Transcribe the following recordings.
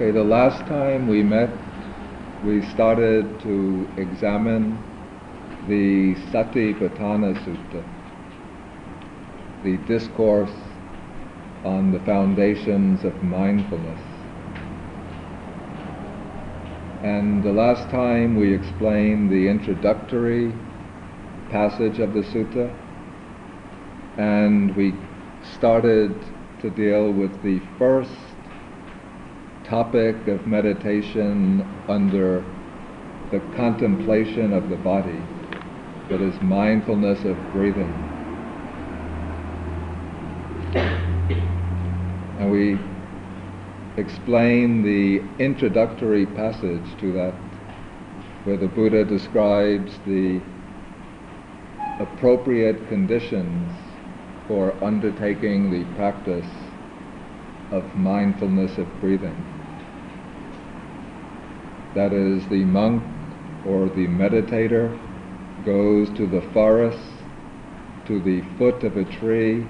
Okay, the last time we met, we started to examine the Satipatthana Sutta, the discourse on the foundations of mindfulness. And the last time we explained the introductory passage of the sutta, and we started to deal with the first topic of meditation under the contemplation of the body, that is mindfulness of breathing. And we explain the introductory passage to that, where the Buddha describes the appropriate conditions for undertaking the practice of mindfulness of breathing. That is, the monk or the meditator goes to the forest, to the foot of a tree,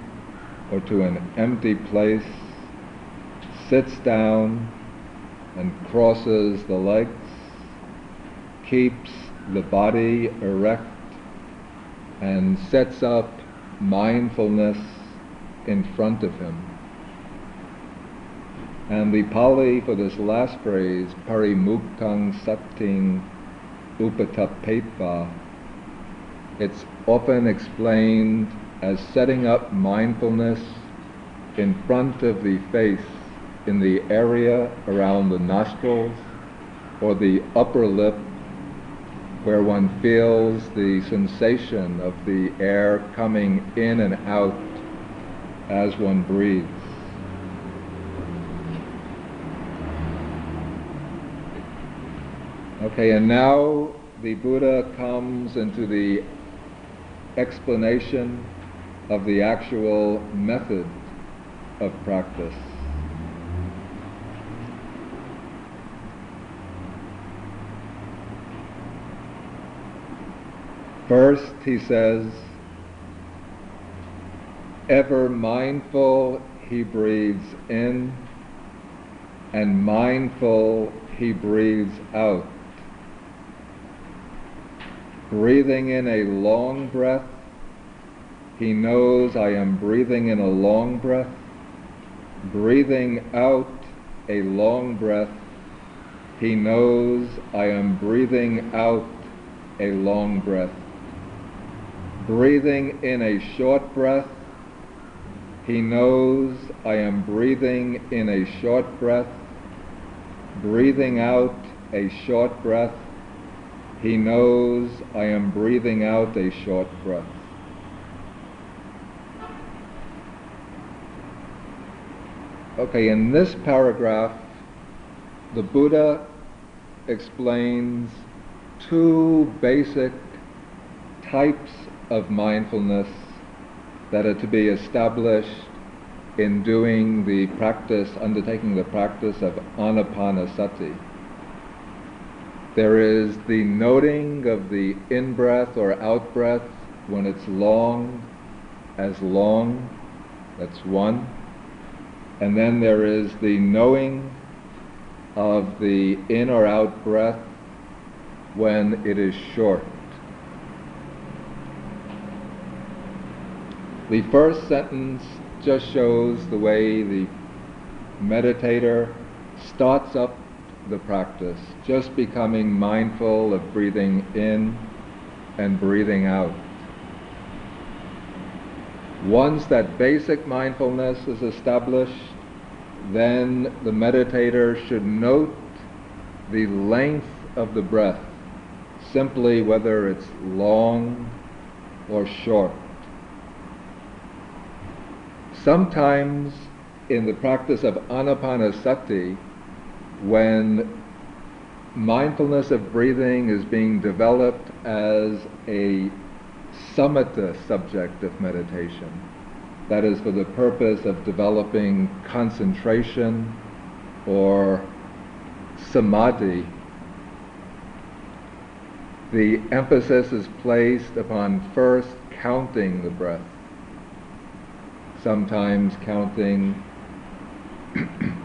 or to an empty place sits down and crosses the legs, keeps the body erect, and sets up mindfulness in front of him. And the Pali for this last phrase, parimukkhang satting upatapetva, it's often explained as setting up mindfulness in front of the face in the area around the nostrils or the upper lip where one feels the sensation of the air coming in and out as one breathes. Okay, and now the Buddha comes into the explanation of the actual method of practice. First, he says, ever mindful he breathes in, and mindful he breathes out. Breathing in a long breath, he knows I am breathing in a long breath. Breathing out a long breath, he knows I am breathing out a long breath breathing in a short breath. He knows I am breathing in a short breath. Breathing out a short breath. He knows I am breathing out a short breath. Okay, in this paragraph, the Buddha explains two basic types of mindfulness that are to be established in doing the practice, undertaking the practice of anapanasati. There is the noting of the in breath or out breath when it's long as long, that's one. And then there is the knowing of the in or out breath when it is short. The first sentence just shows the way the meditator starts up the practice, just becoming mindful of breathing in and breathing out. Once that basic mindfulness is established, then the meditator should note the length of the breath, simply whether it's long or short. Sometimes in the practice of anapanasati, when mindfulness of breathing is being developed as a samatha subject of meditation, that is for the purpose of developing concentration or samadhi, the emphasis is placed upon first counting the breath sometimes counting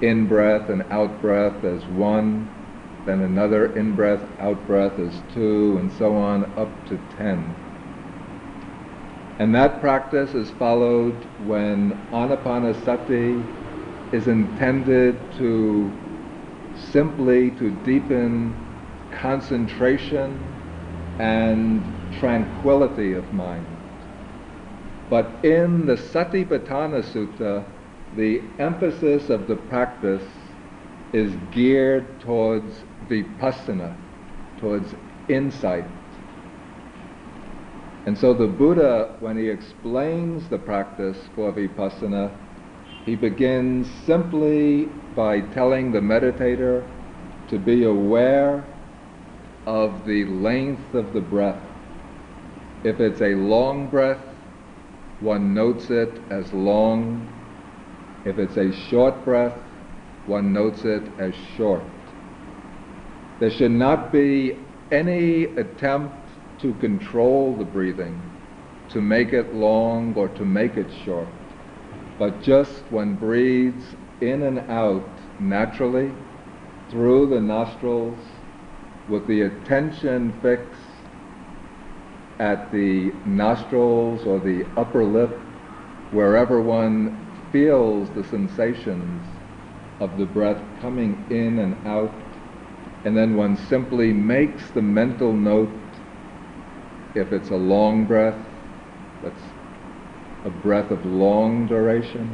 in breath and out breath as one, then another in breath, out breath as two, and so on up to ten. And that practice is followed when anapanasati is intended to simply to deepen concentration and tranquility of mind. But in the Satipatthana Sutta, the emphasis of the practice is geared towards vipassana, towards insight. And so the Buddha, when he explains the practice for vipassana, he begins simply by telling the meditator to be aware of the length of the breath. If it's a long breath, one notes it as long. If it's a short breath, one notes it as short. There should not be any attempt to control the breathing, to make it long or to make it short, but just one breathes in and out naturally through the nostrils with the attention fixed at the nostrils or the upper lip, wherever one feels the sensations of the breath coming in and out, and then one simply makes the mental note if it's a long breath, that's a breath of long duration,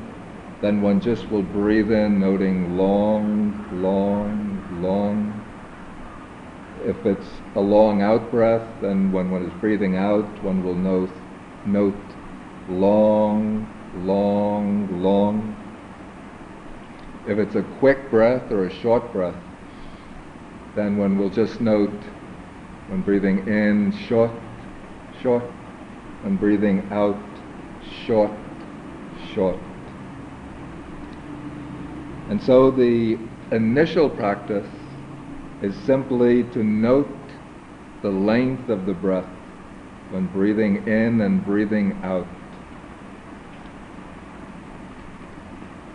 then one just will breathe in, noting long, long, long. If it's a long out breath, then when one is breathing out, one will note, note long, long, long. If it's a quick breath or a short breath, then one will just note when breathing in short, short, and breathing out short, short. And so the initial practice is simply to note the length of the breath when breathing in and breathing out.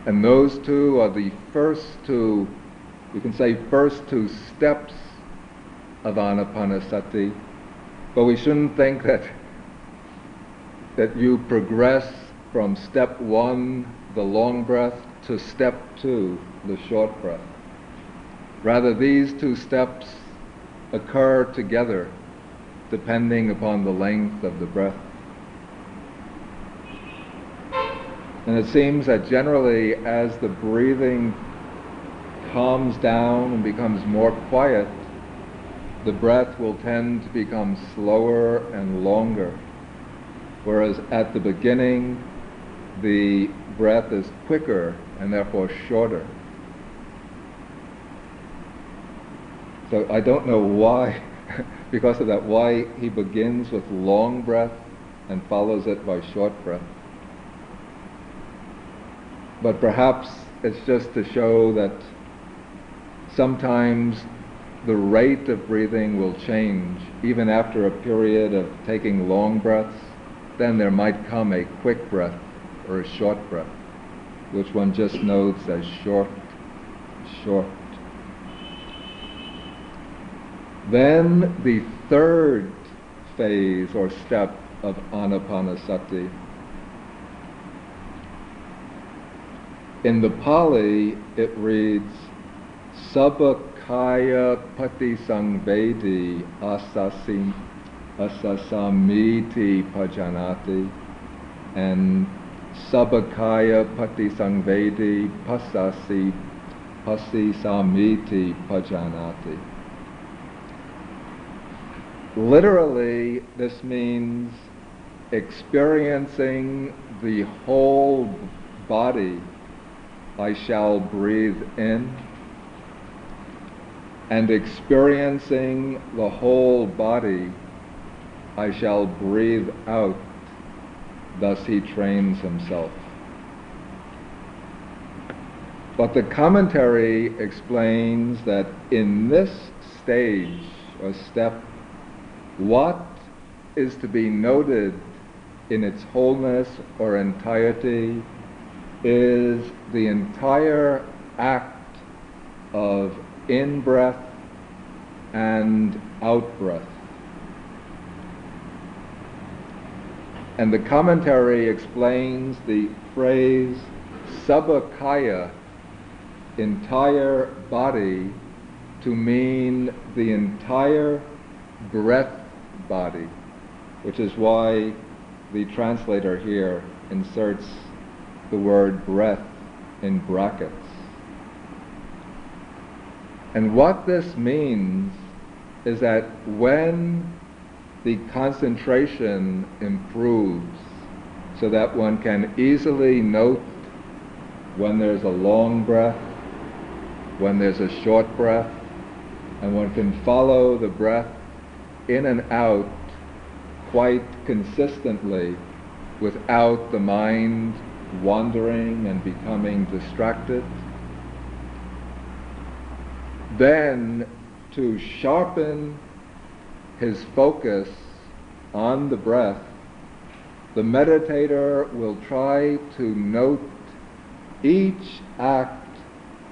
And those two are the first two, you can say, first two steps of anapanasati. But we shouldn't think that that you progress from step one, the long breath, to step two, the short breath. Rather, these two steps occur together depending upon the length of the breath. And it seems that generally, as the breathing calms down and becomes more quiet, the breath will tend to become slower and longer. Whereas at the beginning, the breath is quicker and therefore shorter. So I don't know why, because of that, why he begins with long breath and follows it by short breath. But perhaps it's just to show that sometimes the rate of breathing will change even after a period of taking long breaths. Then there might come a quick breath or a short breath, which one just notes as short, short. Then the third phase or step of anapanasati. In the Pali, it reads, Sabakaya pati sangvedi asasi asasamiti pajanati and Sabakaya pati sangvedi pasasi pasi samiti pajanati. Literally, this means experiencing the whole body I shall breathe in and experiencing the whole body I shall breathe out. Thus he trains himself. But the commentary explains that in this stage or step what is to be noted in its wholeness or entirety is the entire act of in breath and out breath. And the commentary explains the phrase sabakaya, entire body, to mean the entire breath body, which is why the translator here inserts the word breath in brackets. And what this means is that when the concentration improves so that one can easily note when there's a long breath, when there's a short breath, and one can follow the breath in and out quite consistently without the mind wandering and becoming distracted. Then to sharpen his focus on the breath, the meditator will try to note each act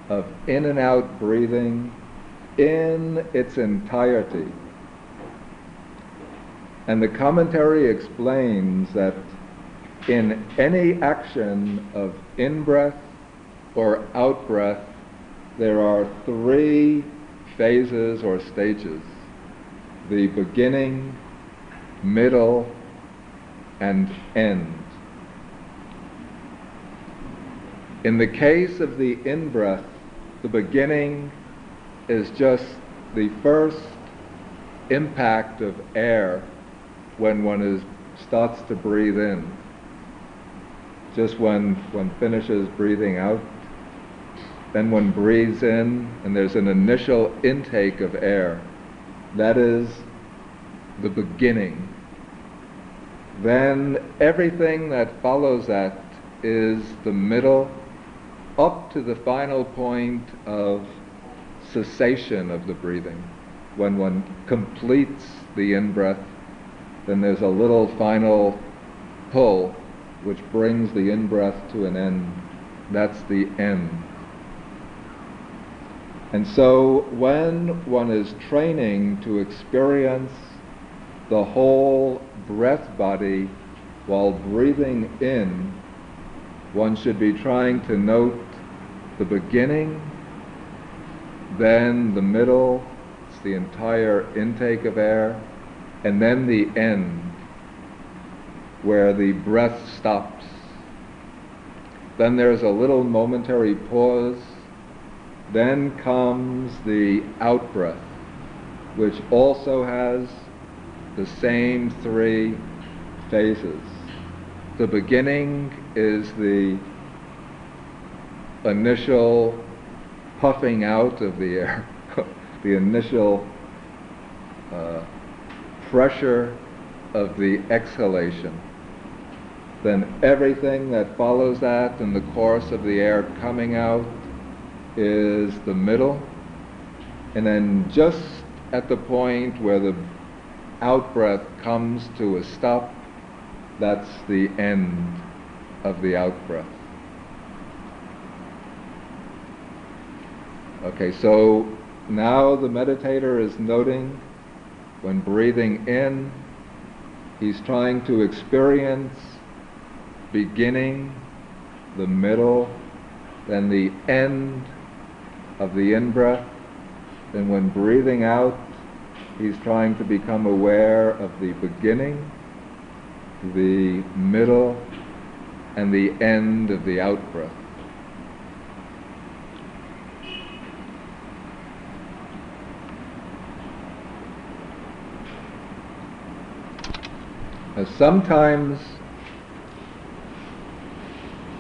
of in and out breathing in its entirety. And the commentary explains that in any action of in breath or out breath, there are three phases or stages the beginning, middle, and end. In the case of the in breath, the beginning is just the first impact of air when one is starts to breathe in. Just when one finishes breathing out, then one breathes in and there's an initial intake of air. That is the beginning. Then everything that follows that is the middle up to the final point of cessation of the breathing. When one completes the in breath, then there's a little final pull which brings the in breath to an end. That's the end. And so when one is training to experience the whole breath body while breathing in, one should be trying to note the beginning, then the middle, it's the entire intake of air, and then the end, where the breath stops. Then there's a little momentary pause. Then comes the out breath, which also has the same three phases. The beginning is the initial puffing out of the air, the initial uh, pressure of the exhalation. Then everything that follows that in the course of the air coming out is the middle. And then just at the point where the out breath comes to a stop, that's the end of the out breath. Okay, so now the meditator is noting when breathing in, he's trying to experience beginning, the middle, then the end of the in breath. Then when breathing out, he's trying to become aware of the beginning, the middle, and the end of the out breath. sometimes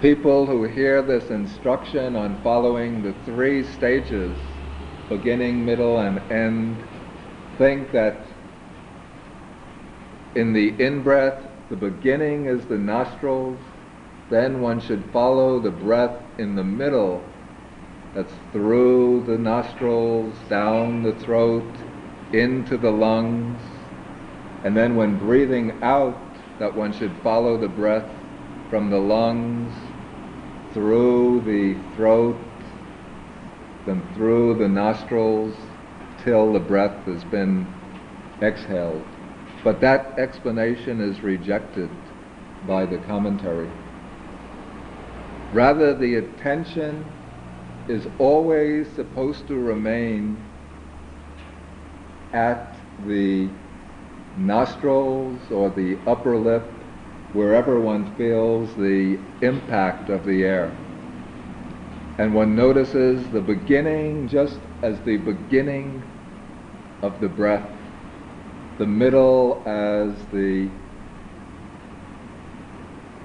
people who hear this instruction on following the three stages, beginning, middle, and end, think that in the in breath, the beginning is the nostrils, then one should follow the breath in the middle, that's through the nostrils, down the throat, into the lungs, and then when breathing out, that one should follow the breath from the lungs, through the throat, then through the nostrils till the breath has been exhaled. But that explanation is rejected by the commentary. Rather, the attention is always supposed to remain at the nostrils or the upper lip, wherever one feels the impact of the air. And one notices the beginning just as the beginning of the breath, the middle as the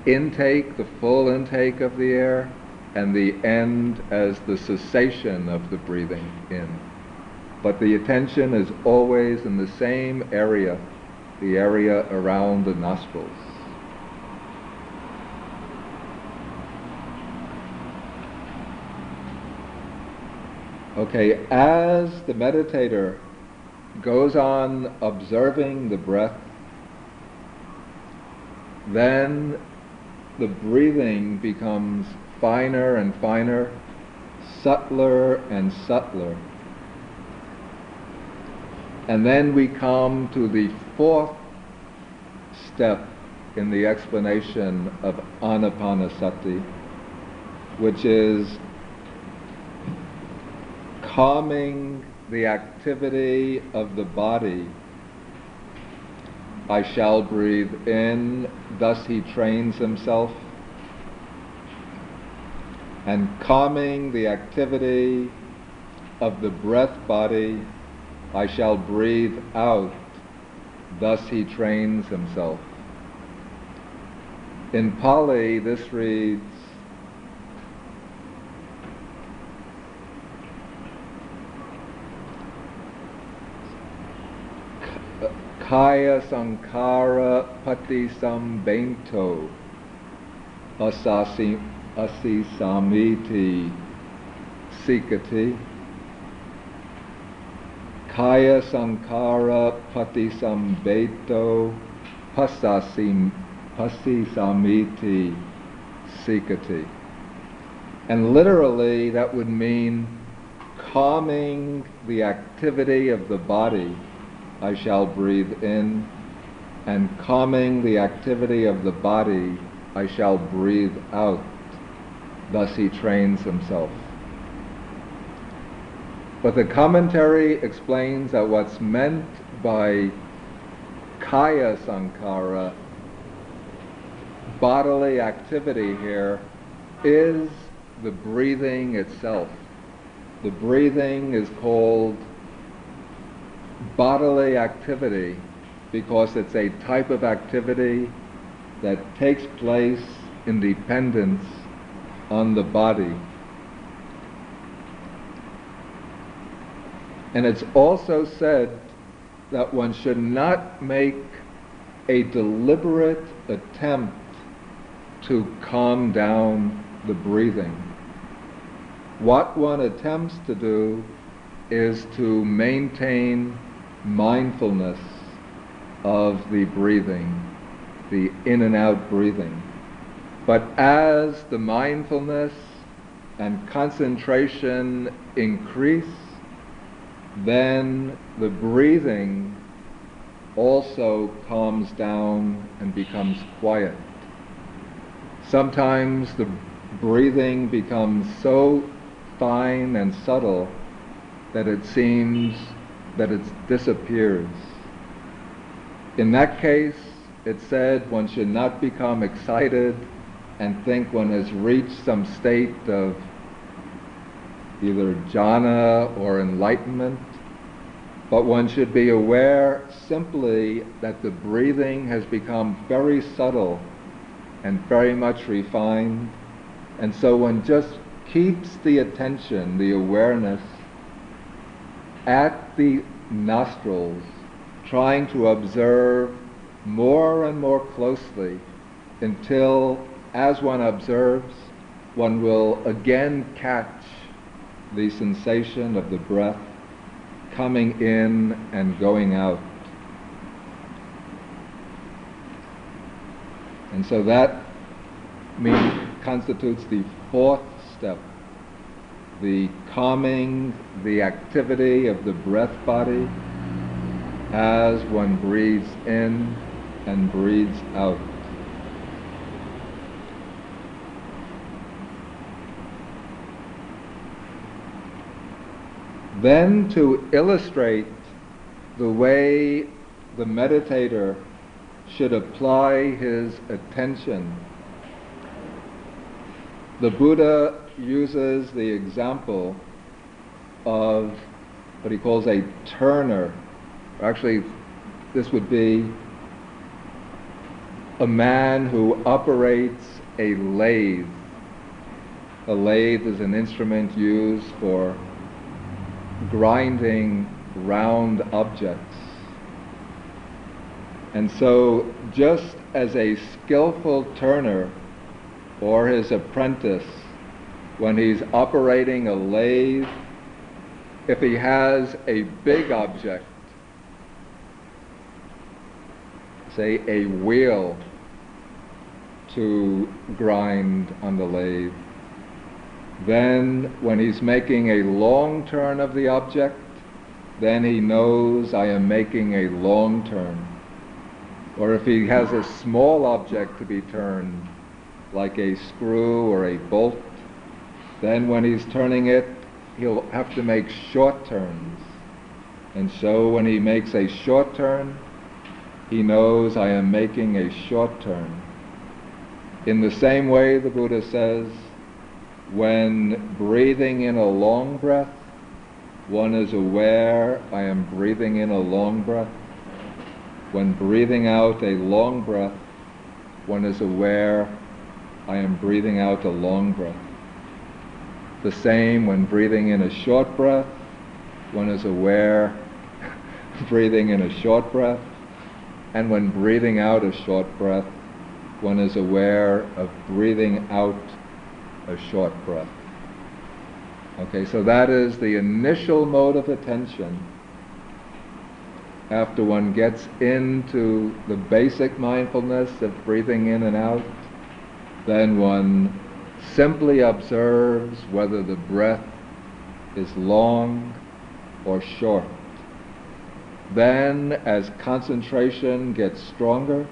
intake, the full intake of the air, and the end as the cessation of the breathing in. But the attention is always in the same area, the area around the nostrils. Okay, as the meditator goes on observing the breath, then the breathing becomes finer and finer, subtler and subtler. And then we come to the fourth step in the explanation of anapanasati, which is calming the activity of the body. I shall breathe in, thus he trains himself, and calming the activity of the breath body, I shall breathe out, thus he trains himself. In Pali, this reads, Kaya Sankhara Pati Sambento Asasi Asi Samiti Sikkhati Kaya Sankhara Pati Sambeto Pasasi Pasi Samiti Sikkhati. And literally that would mean calming the activity of the body I shall breathe in, and calming the activity of the body, I shall breathe out. Thus he trains himself. But the commentary explains that what's meant by kaya sankhara, bodily activity here, is the breathing itself. The breathing is called bodily activity because it's a type of activity that takes place in dependence on the body. And it's also said that one should not make a deliberate attempt to calm down the breathing. What one attempts to do is to maintain mindfulness of the breathing, the in and out breathing. But as the mindfulness and concentration increase, then the breathing also calms down and becomes quiet. Sometimes the breathing becomes so fine and subtle that it seems that it disappears. In that case, it said one should not become excited and think one has reached some state of either jhana or enlightenment, but one should be aware simply that the breathing has become very subtle and very much refined, and so one just keeps the attention, the awareness at the nostrils, trying to observe more and more closely until, as one observes, one will again catch the sensation of the breath coming in and going out. And so that means constitutes the fourth step the calming, the activity of the breath body as one breathes in and breathes out. Then to illustrate the way the meditator should apply his attention, the Buddha uses the example of what he calls a turner. Actually, this would be a man who operates a lathe. A lathe is an instrument used for grinding round objects. And so, just as a skillful turner or his apprentice, when he's operating a lathe, if he has a big object, say a wheel to grind on the lathe, then when he's making a long turn of the object, then he knows I am making a long turn. Or if he has a small object to be turned, like a screw or a bolt, then when he's turning it, he'll have to make short turns. And so when he makes a short turn, he knows I am making a short turn. In the same way, the Buddha says, when breathing in a long breath, one is aware I am breathing in a long breath. When breathing out a long breath, one is aware I am breathing out a long breath. The same when breathing in a short breath, one is aware breathing in a short breath. And when breathing out a short breath, one is aware of breathing out a short breath. Okay, so that is the initial mode of attention after one gets into the basic mindfulness of breathing in and out, then one simply observes whether the breath is long or short. Then, as concentration gets stronger,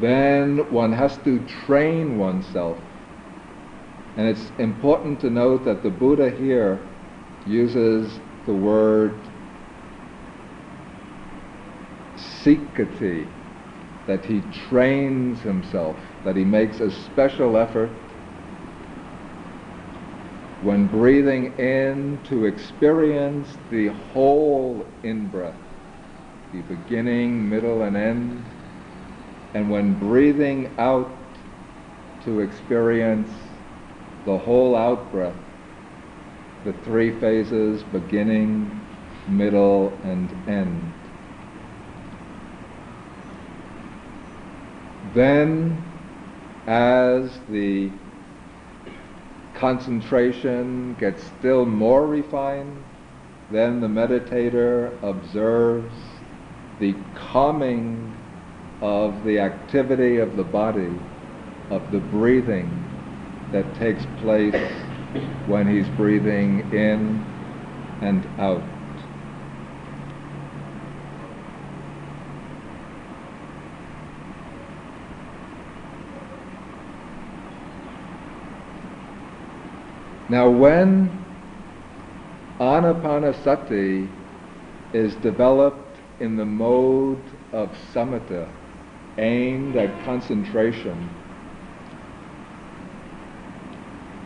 then one has to train oneself. And it's important to note that the Buddha here uses the word sikkhati, that he trains himself, that he makes a special effort when breathing in to experience the whole in-breath, the beginning, middle, and end, and when breathing out to experience the whole out-breath, the three phases, beginning, middle, and end. Then, as the concentration gets still more refined, then the meditator observes the calming of the activity of the body, of the breathing that takes place when he's breathing in and out. Now, when anapanasati is developed in the mode of samatha, aimed at concentration,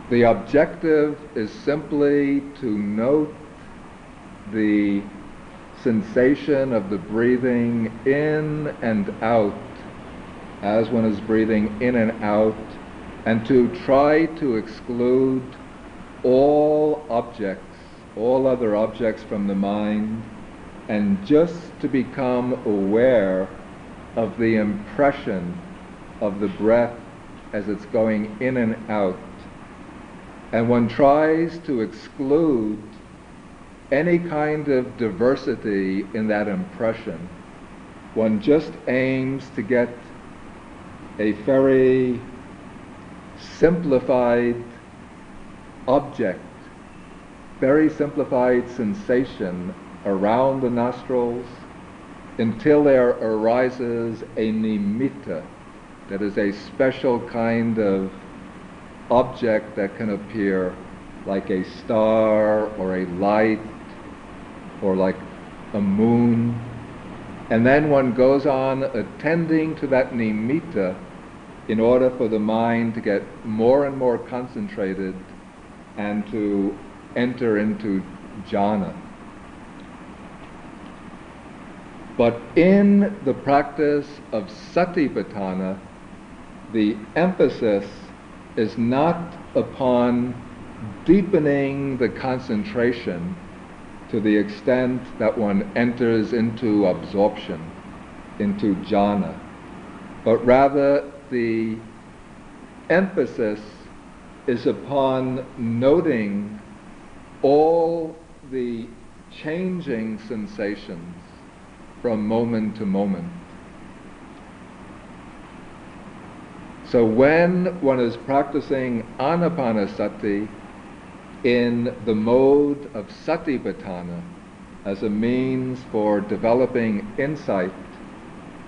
the objective is simply to note the sensation of the breathing in and out as one is breathing in and out, and to try to exclude all objects, all other objects from the mind, and just to become aware of the impression of the breath as it's going in and out. And one tries to exclude any kind of diversity in that impression. One just aims to get a very simplified object, very simplified sensation around the nostrils until there arises a nimitta, that is a special kind of object that can appear like a star or a light or like a moon. And then one goes on attending to that nimitta in order for the mind to get more and more concentrated and to enter into jhana. But in the practice of satipatthana, the emphasis is not upon deepening the concentration to the extent that one enters into absorption, into jhana, but rather the emphasis is upon noting all the changing sensations from moment to moment. So when one is practicing anapanasati in the mode of satipatthana as a means for developing insight,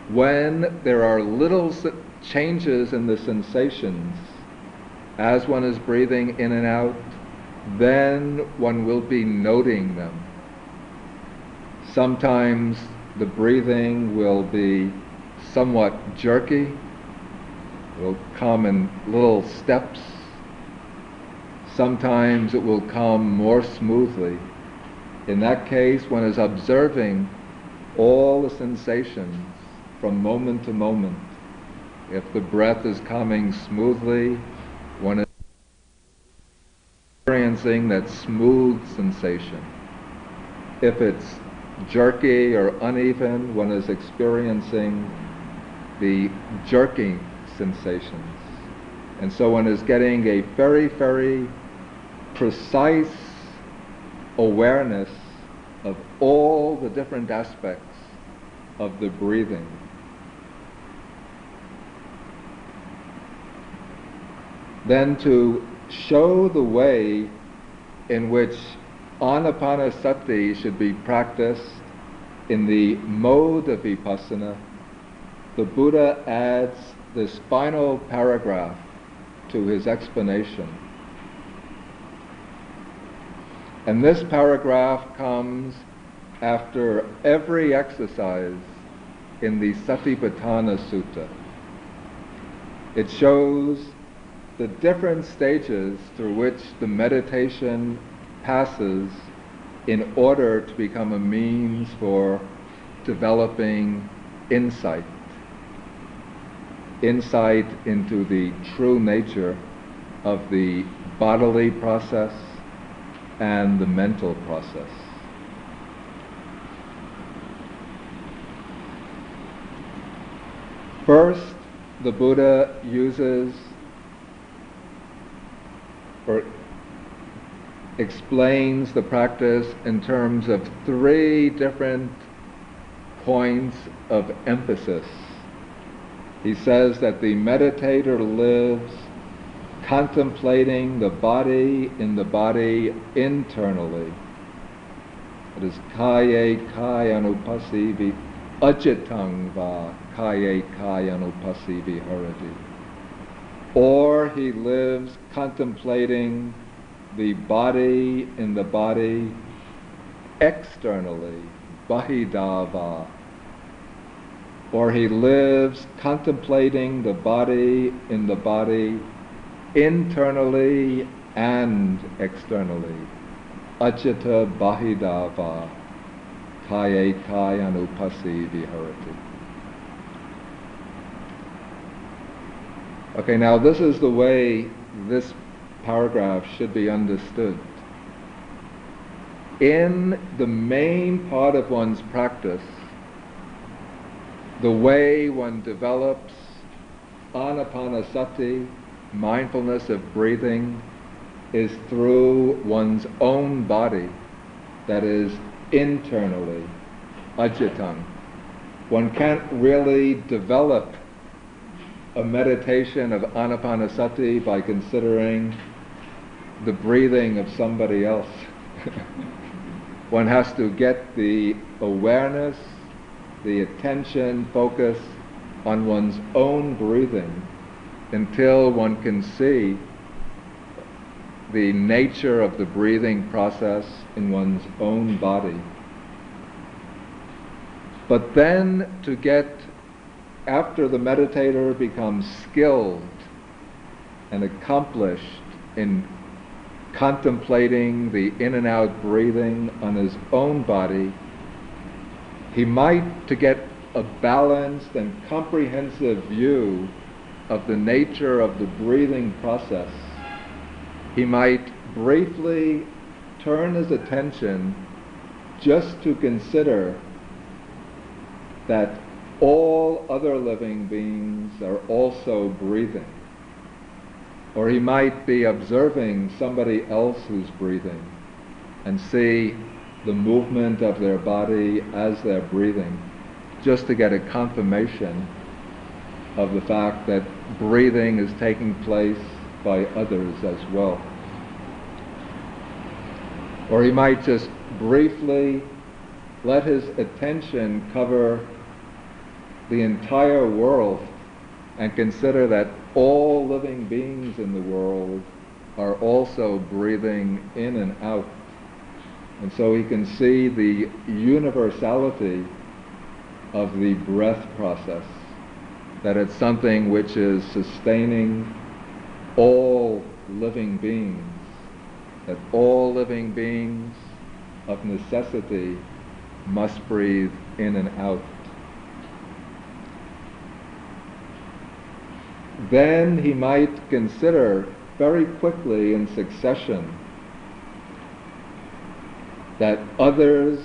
when there are little changes in the sensations as one is breathing in and out, then one will be noting them. Sometimes the breathing will be somewhat jerky, will come in little steps. Sometimes it will come more smoothly. In that case, one is observing all the sensations from moment to moment. If the breath is coming smoothly, one is experiencing that smooth sensation. If it's jerky or uneven, one is experiencing the jerking sensations. And so one is getting a very, very precise awareness of all the different aspects of the breathing. Then to show the way in which anapanasati should be practiced in the mode of vipassana, the Buddha adds this final paragraph to his explanation. And this paragraph comes after every exercise in the Satipatthana Sutta. It shows the different stages through which the meditation passes in order to become a means for developing insight. Insight into the true nature of the bodily process and the mental process. First, the Buddha uses or explains the practice in terms of three different points of emphasis. He says that the meditator lives contemplating the body in the body internally. It is kaye kayanupassivi ajitang va kaye kayanupassi viharati. Or he lives contemplating the body in the body externally, bahidava, or he lives contemplating the body in the body internally and externally, ajita bahidava, kaye kayanupasi viharati. Okay, now this is the way this paragraph should be understood. In the main part of one's practice, the way one develops anapanasati, mindfulness of breathing, is through one's own body, that is internally, ajitang. One can't really develop a meditation of anapanasati by considering the breathing of somebody else. one has to get the awareness, the attention, focus on one's own breathing until one can see the nature of the breathing process in one's own body. But then to get, after the meditator becomes skilled and accomplished in contemplating the in and out breathing on his own body, he might, to get a balanced and comprehensive view of the nature of the breathing process, he might briefly turn his attention just to consider that all other living beings are also breathing. Or he might be observing somebody else who's breathing and see the movement of their body as they're breathing, just to get a confirmation of the fact that breathing is taking place by others as well. Or he might just briefly let his attention cover the entire world and consider that all living beings in the world are also breathing in and out. And so he can see the universality of the breath process, that it's something which is sustaining all living beings, that all living beings of necessity must breathe in and out. Then he might consider very quickly in succession that others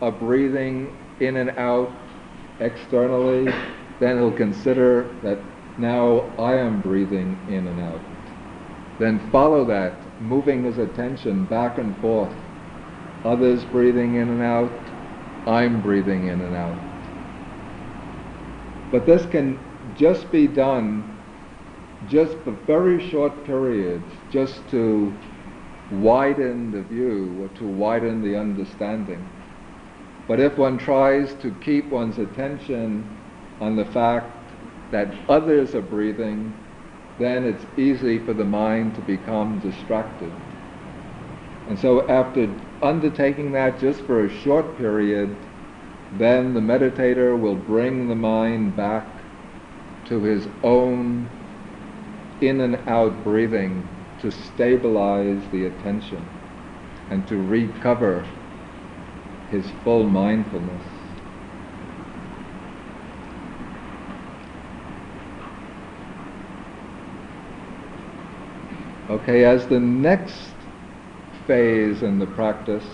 are breathing in and out externally, then he'll consider that now I am breathing in and out. Then follow that, moving his attention back and forth. Others breathing in and out, I'm breathing in and out. But this can just be done just for very short periods, just to widen the view or to widen the understanding. But if one tries to keep one's attention on the fact that others are breathing, then it's easy for the mind to become distracted. And so after undertaking that just for a short period, then the meditator will bring the mind back to his own in and out breathing to stabilize the attention and to recover his full mindfulness. Okay, as the next phase in the practice,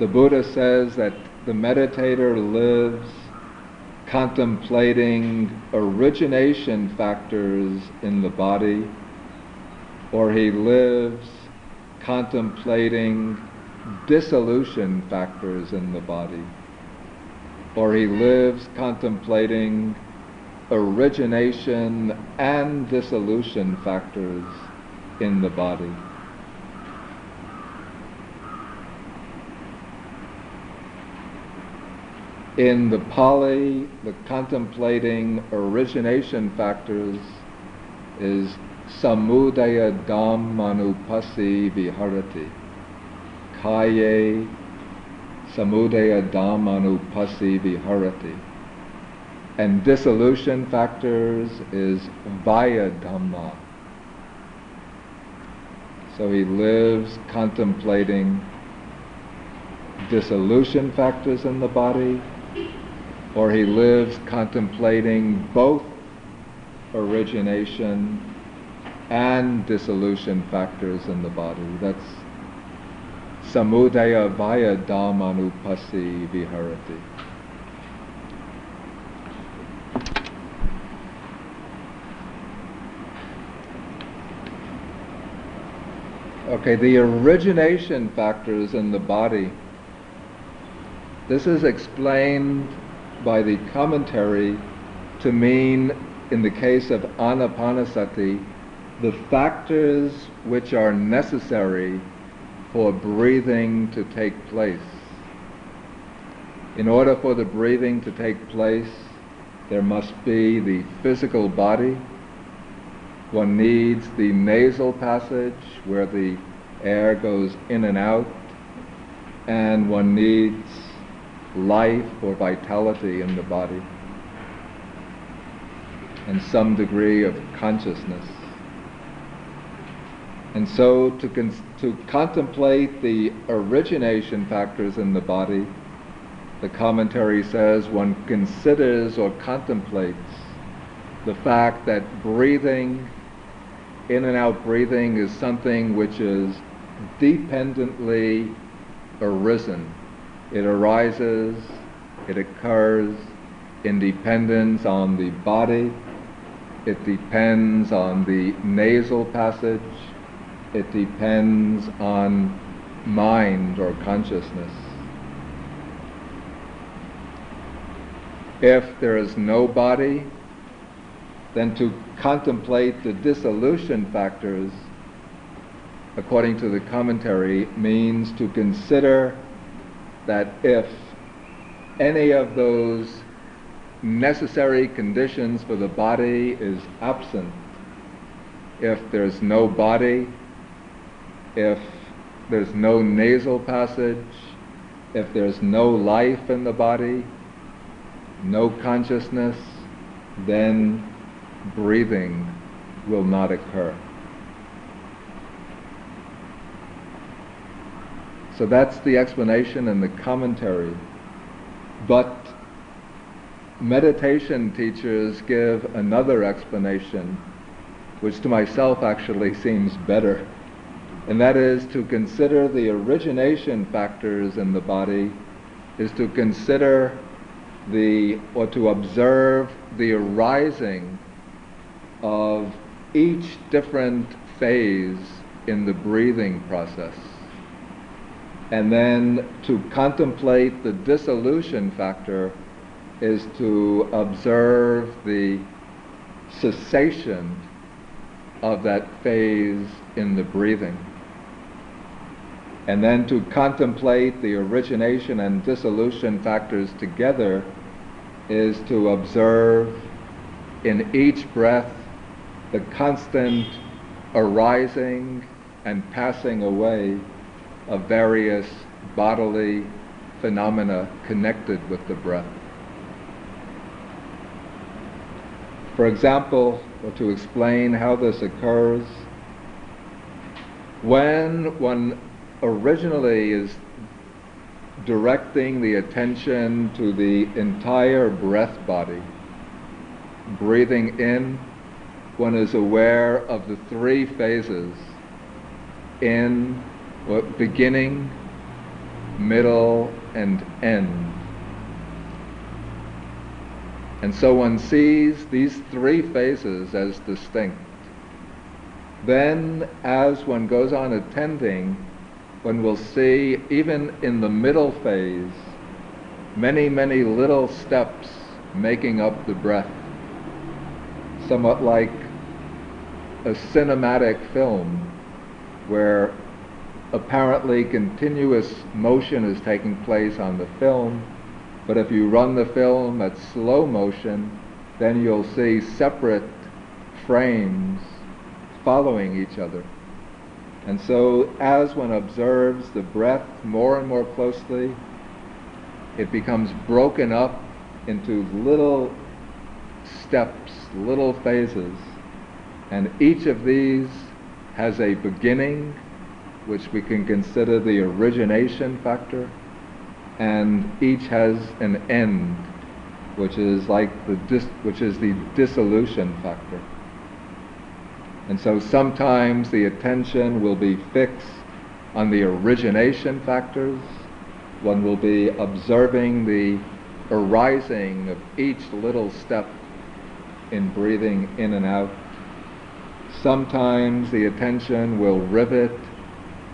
the Buddha says that the meditator lives contemplating origination factors in the body, or he lives contemplating dissolution factors in the body, or he lives contemplating origination and dissolution factors in the body. In the Pali, the contemplating origination factors is samudaya dhammanupassi viharati. Kaye samudaya dhammanupassi viharati. And dissolution factors is vaya dhamma. So he lives contemplating dissolution factors in the body or he lives contemplating both origination and dissolution factors in the body. That's samudaya vaya dhammanupassi viharati. Okay, the origination factors in the body. This is explained by the commentary to mean, in the case of anapanasati, the factors which are necessary for breathing to take place. In order for the breathing to take place, there must be the physical body. One needs the nasal passage where the air goes in and out, and one needs life or vitality in the body and some degree of consciousness. And so to, to contemplate the origination factors in the body, the commentary says one considers or contemplates the fact that breathing, in and out breathing, is something which is dependently arisen. It arises, it occurs in dependence on the body, it depends on the nasal passage, it depends on mind or consciousness. If there is no body, then to contemplate the dissolution factors, according to the commentary, means to consider that if any of those necessary conditions for the body is absent, if there's no body, if there's no nasal passage, if there's no life in the body, no consciousness, then breathing will not occur. So that's the explanation and the commentary. But meditation teachers give another explanation, which to myself actually seems better and that is to consider the origination factors in the body, is to consider the, or to observe the arising of each different phase in the breathing process. And then to contemplate the dissolution factor is to observe the cessation of that phase in the breathing. And then to contemplate the origination and dissolution factors together is to observe in each breath the constant arising and passing away of various bodily phenomena connected with the breath. For example, or to explain how this occurs, when one originally is directing the attention to the entire breath body. Breathing in, one is aware of the three phases in, beginning, middle, and end. And so one sees these three phases as distinct. Then, as one goes on attending, when we'll see, even in the middle phase, many, many little steps making up the breath, somewhat like a cinematic film where apparently continuous motion is taking place on the film, but if you run the film at slow motion, then you'll see separate frames following each other. And so, as one observes the breath more and more closely, it becomes broken up into little steps, little phases. And each of these has a beginning, which we can consider the origination factor, and each has an end, which is like the dis- which is the dissolution factor. And so sometimes the attention will be fixed on the origination factors. One will be observing the arising of each little step in breathing in and out. Sometimes the attention will rivet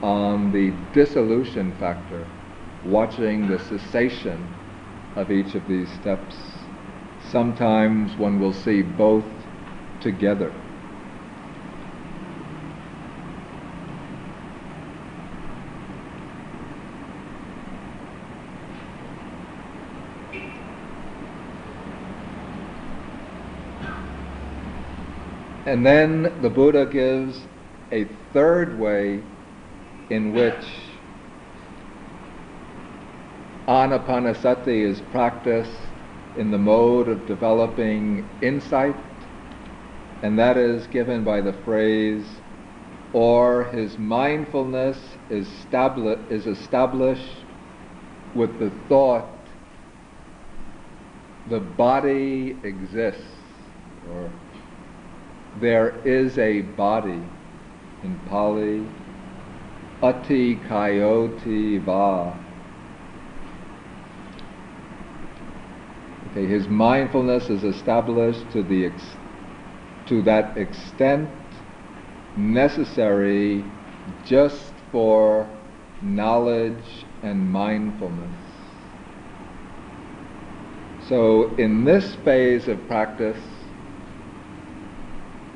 on the dissolution factor, watching the cessation of each of these steps. Sometimes one will see both together. And then the Buddha gives a third way in which anapanasati is practiced in the mode of developing insight, and that is given by the phrase, or his mindfulness is, stabli- is established with the thought the body exists, or there is a body in Pali, atthi kayoti va. Okay, his mindfulness is established to the ex- to that extent necessary just for knowledge and mindfulness. So, in this phase of practice,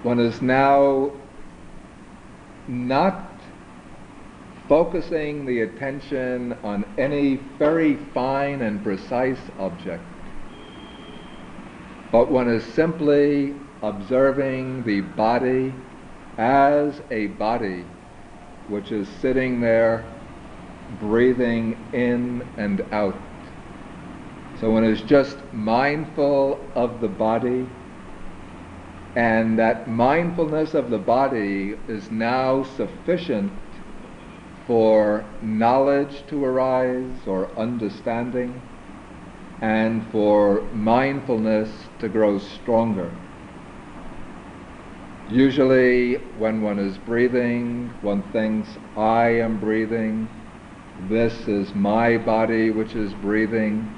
one is now not focusing the attention on any very fine and precise object, but one is simply observing the body as a body which is sitting there breathing in and out. So one is just mindful of the body, and that mindfulness of the body is now sufficient for knowledge to arise or understanding, and for mindfulness to grow stronger. Usually, when one is breathing, one thinks, I am breathing, this is my body which is breathing.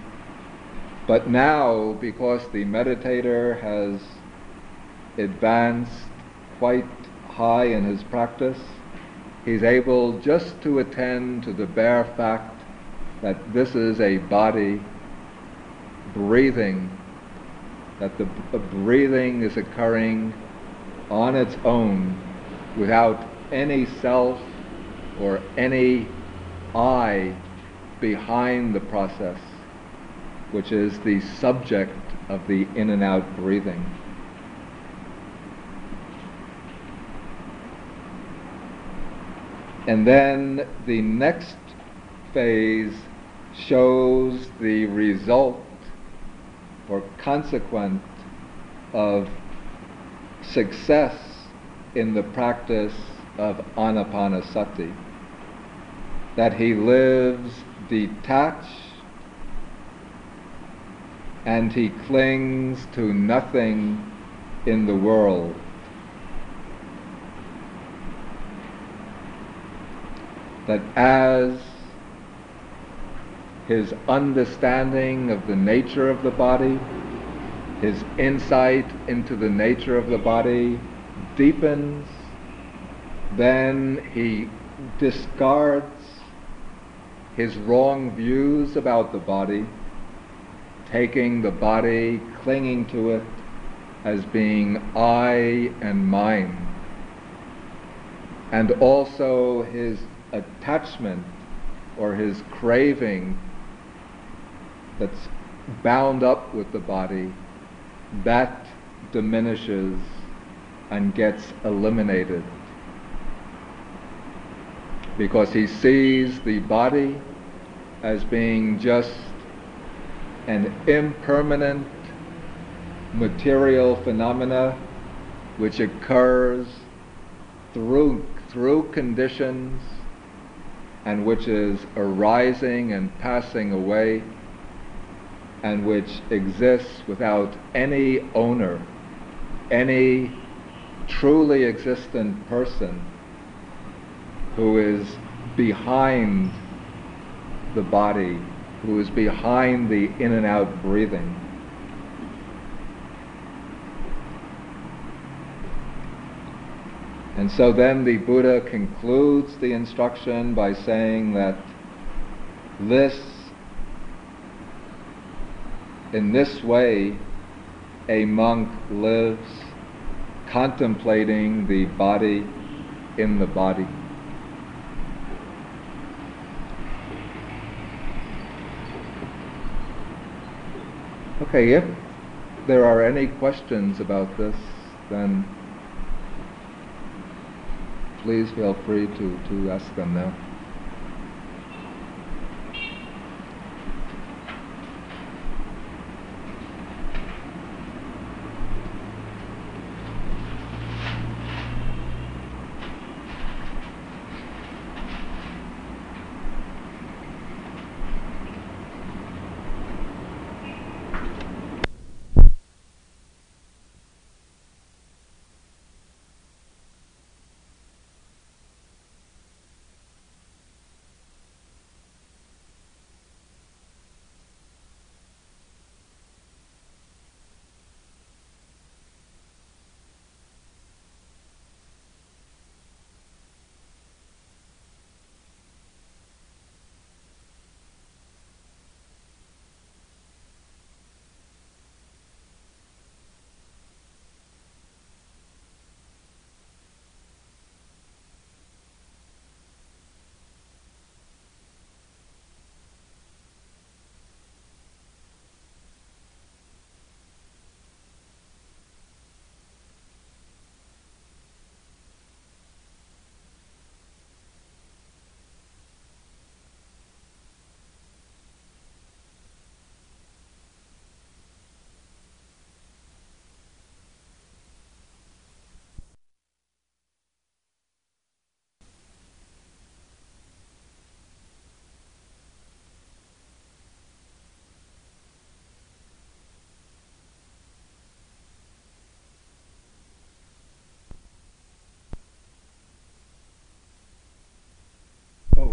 But now, because the meditator has advanced quite high in his practice, he's able just to attend to the bare fact that this is a body breathing, that the breathing is occurring on its own without any self or any I behind the process, which is the subject of the in and out breathing. And then the next phase shows the result or consequent of success in the practice of anapanasati. That he lives detached and he clings to nothing in the world. That as his understanding of the nature of the body his insight into the nature of the body deepens, then he discards his wrong views about the body, taking the body, clinging to it as being I and mine, and also his attachment or his craving that's bound up with the body that diminishes and gets eliminated. Because he sees the body as being just an impermanent material phenomena which occurs through through conditions and which is arising and passing away and which exists without any owner, any truly existent person who is behind the body, who is behind the in and out breathing. And so then the Buddha concludes the instruction by saying that this in this way, a monk lives contemplating the body in the body. Okay, if there are any questions about this, then please feel free to, to ask them now.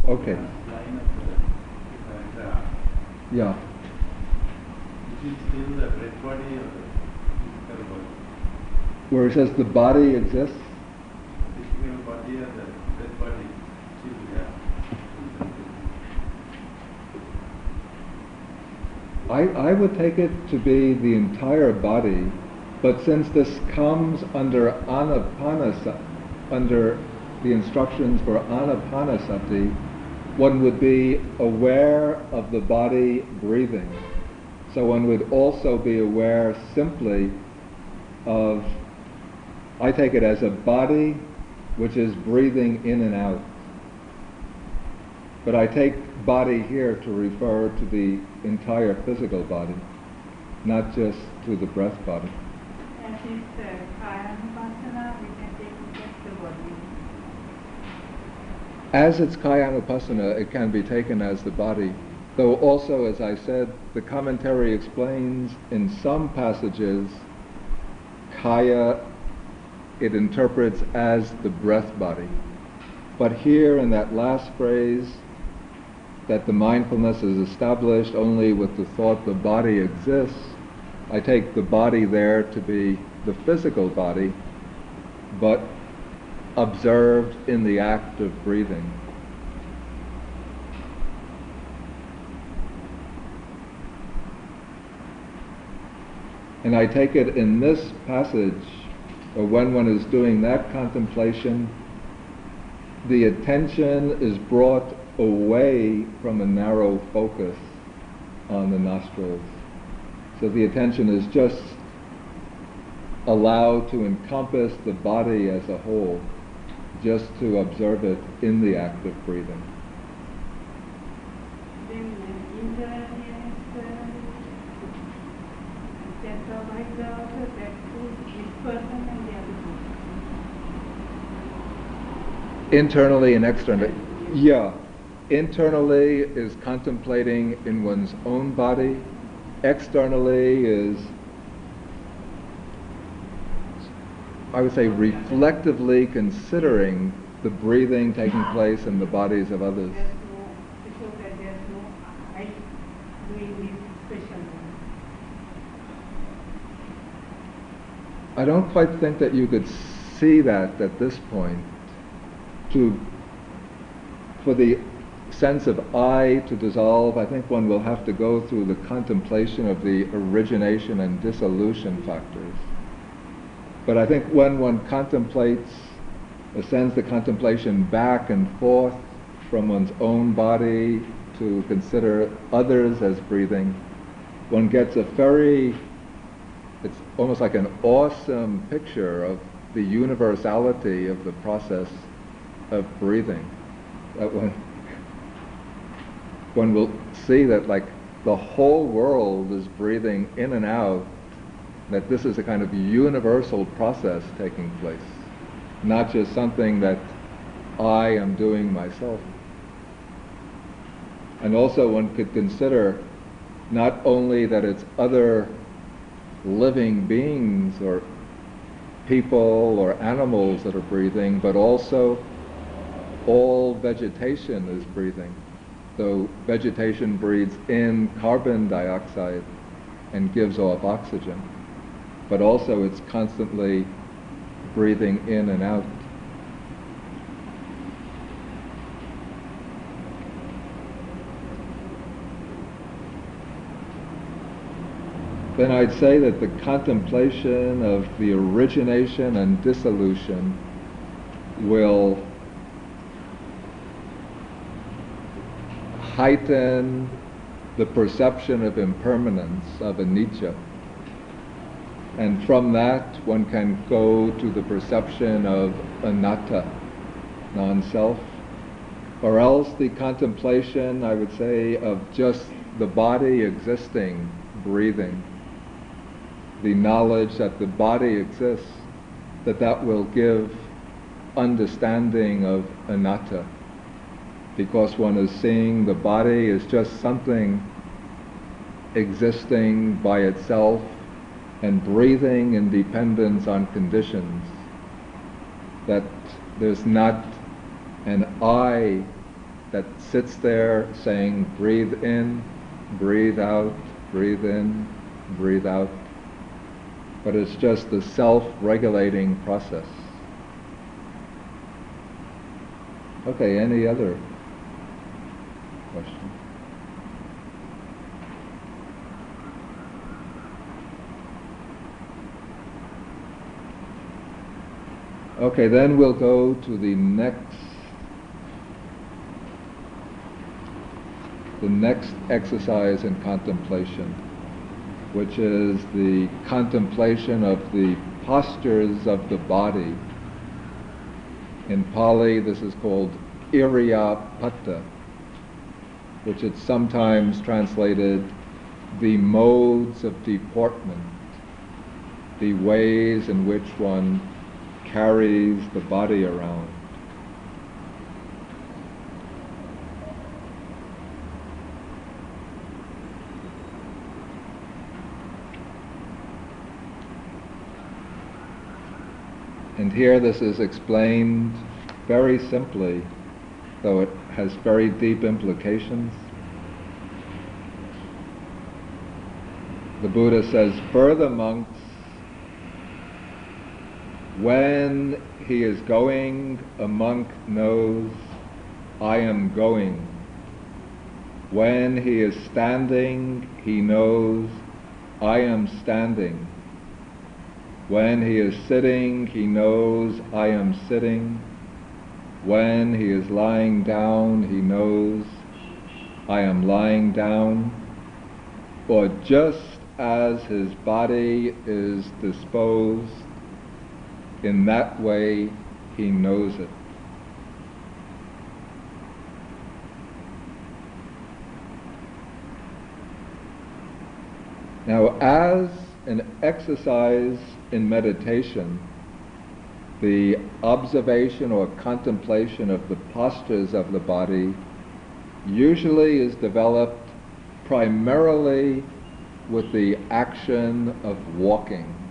Physical Yeah. Where it says the body exists? I, I would take it to be the entire body, but since this comes under anapanasati, under the instructions for anapanasati, one would be aware of the body breathing. So one would also be aware simply of, I take it as a body which is breathing in and out. But I take body here to refer to the entire physical body, not just to the breath body. As is uh, Kayanupassana, we can take just the body. As it's Kayanupassana, it can be taken as the body, though also, as I said, the commentary explains in some passages, Kaya it interprets as the breath body. But here in that last phrase, that the mindfulness is established only with the thought the body exists, I take the body there to be the physical body, but observed in the act of breathing. And I take it in this passage, or when one is doing that contemplation, the attention is brought away from a narrow focus on the nostrils. So the attention is just allowed to encompass the body as a whole, just to observe it in the act of breathing. Internally and externally. Yeah. Internally is contemplating in one's own body. Externally is, I would say, reflectively considering the breathing taking place in the bodies of others. There's no, to show that there's no I doing this special one. I don't quite think that you could see that at this point. To, for the sense of I to dissolve, I think one will have to go through the contemplation of the origination and dissolution factors. But I think when one contemplates, or sends the contemplation back and forth from one's own body to consider others as breathing, one gets a very, it's almost like an awesome picture of the universality of the process of breathing. That one, one will see that like the whole world is breathing in and out, that this is a kind of universal process taking place, not just something that I am doing myself. And also one could consider not only that it's other living beings or people or animals that are breathing, but also all vegetation is breathing. So vegetation breathes in carbon dioxide and gives off oxygen, but also it's constantly breathing in and out. then I'd say that the contemplation of the origination and dissolution will heighten the perception of impermanence, of a anicca. And from that, one can go to the perception of anatta, non-self, or else the contemplation, I would say, of just the body existing, breathing the knowledge that the body exists, that that will give understanding of anatta. Because one is seeing the body as just something existing by itself and breathing in dependence on conditions. That there's not an I that sits there saying, breathe in, breathe out, breathe in, breathe out but it's just the self-regulating process. Okay, any other Okay, then we'll go to the next the next exercise in contemplation which is the contemplation of the postures of the body. In Pali, this is called Iriyapatha, which is sometimes translated the modes of deportment, the ways in which one carries the body around. And here this is explained very simply, though it has very deep implications. The Buddha says, further monks, when he is going, a monk knows, I am going. When he is standing, he knows, I am standing. When he is sitting, he knows I am sitting. When he is lying down, he knows I am lying down. Or just as his body is disposed, in that way he knows it. Now, as an exercise in meditation, the observation or contemplation of the postures of the body usually is developed primarily with the action of walking.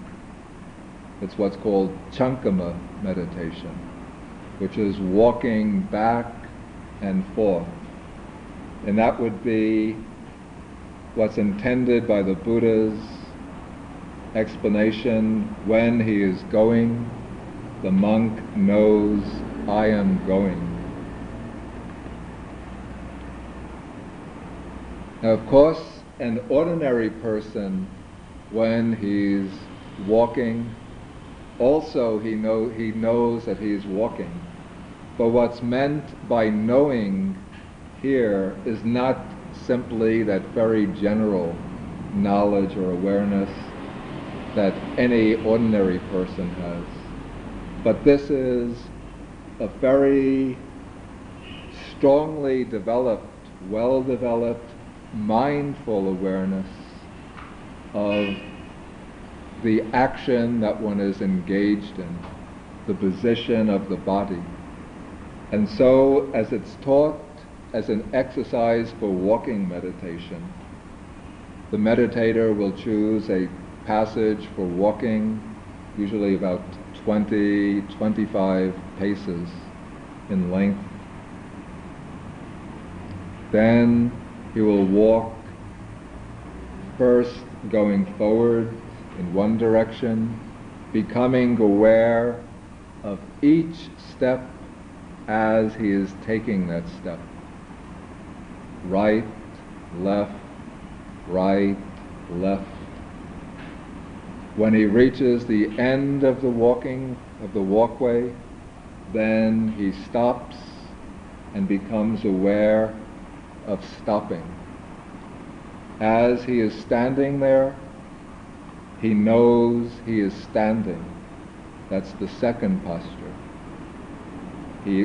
It's what's called chankama meditation, which is walking back and forth. And that would be what's intended by the Buddha's explanation when he is going, the monk knows I am going. Now, of course, an ordinary person, when he's walking, also he, know, he knows that he is walking. But what's meant by knowing here is not simply that very general knowledge or awareness that any ordinary person has. But this is a very strongly developed, well developed, mindful awareness of the action that one is engaged in, the position of the body. And so, as it's taught as an exercise for walking meditation, the meditator will choose a passage for walking, usually about 20, 25 paces in length. Then he will walk first going forward in one direction, becoming aware of each step as he is taking that step. Right, left, right, left. When he reaches the end of the walking, of the walkway, then he stops and becomes aware of stopping. As he is standing there, he knows he is standing. That's the second posture. He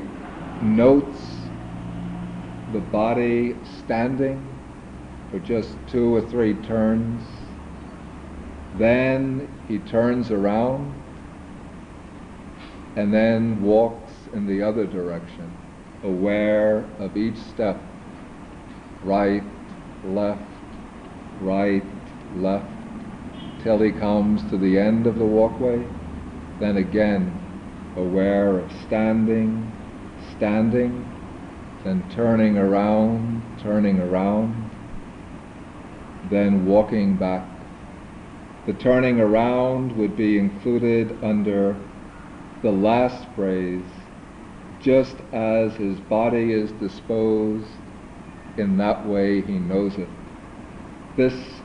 notes the body standing for just two or three turns. Then he turns around and then walks in the other direction, aware of each step right, left, right, left, till he comes to the end of the walkway. Then again, aware of standing, standing, then turning around, turning around, then walking back. The turning around would be included under the last phrase, just as his body is disposed, in that way he knows it. This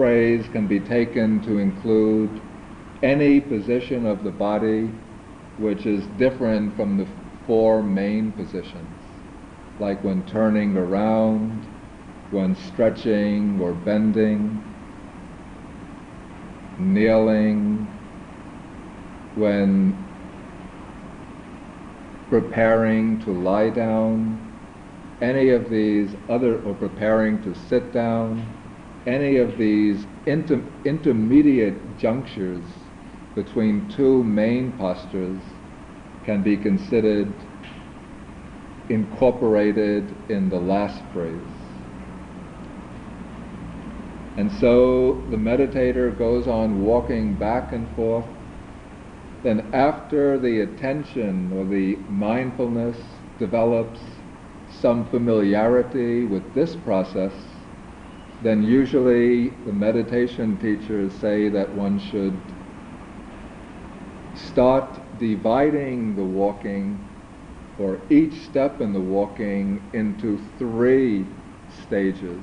phrase can be taken to include any position of the body which is different from the four main positions, like when turning around, when stretching or bending, kneeling, when preparing to lie down, any of these other, or preparing to sit down, any of these inter- intermediate junctures between two main postures can be considered incorporated in the last phrase. And so the meditator goes on walking back and forth. Then, after the attention or the mindfulness develops some familiarity with this process, then usually the meditation teachers say that one should start dividing the walking or each step in the walking into three stages.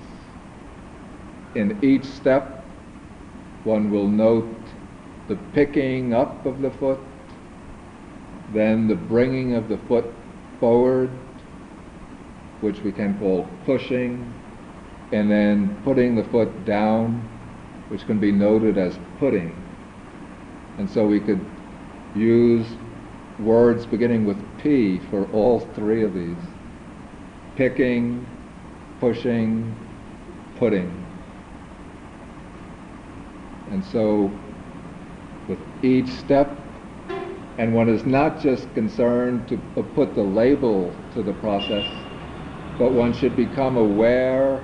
In each step, one will note the picking up of the foot, then the bringing of the foot forward, which we can call pushing, and then putting the foot down, which can be noted as putting. And so we could use words beginning with P for all three of these. Picking, pushing, putting. And so with each step, and one is not just concerned to uh, put the label to the process, but one should become aware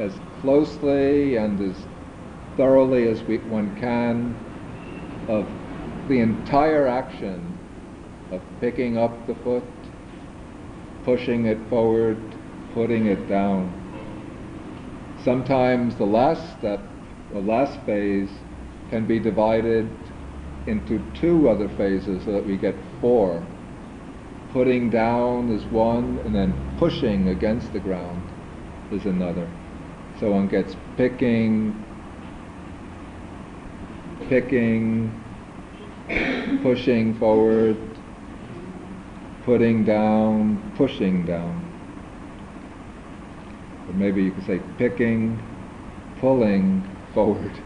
as closely and as thoroughly as we, one can of the entire action of picking up the foot, pushing it forward, putting it down. Sometimes the last step, the last phase, can be divided into two other phases so that we get four. Putting down is one, and then pushing against the ground is another. So one gets picking, picking, pushing forward, putting down, pushing down. Or maybe you could say picking, pulling forward,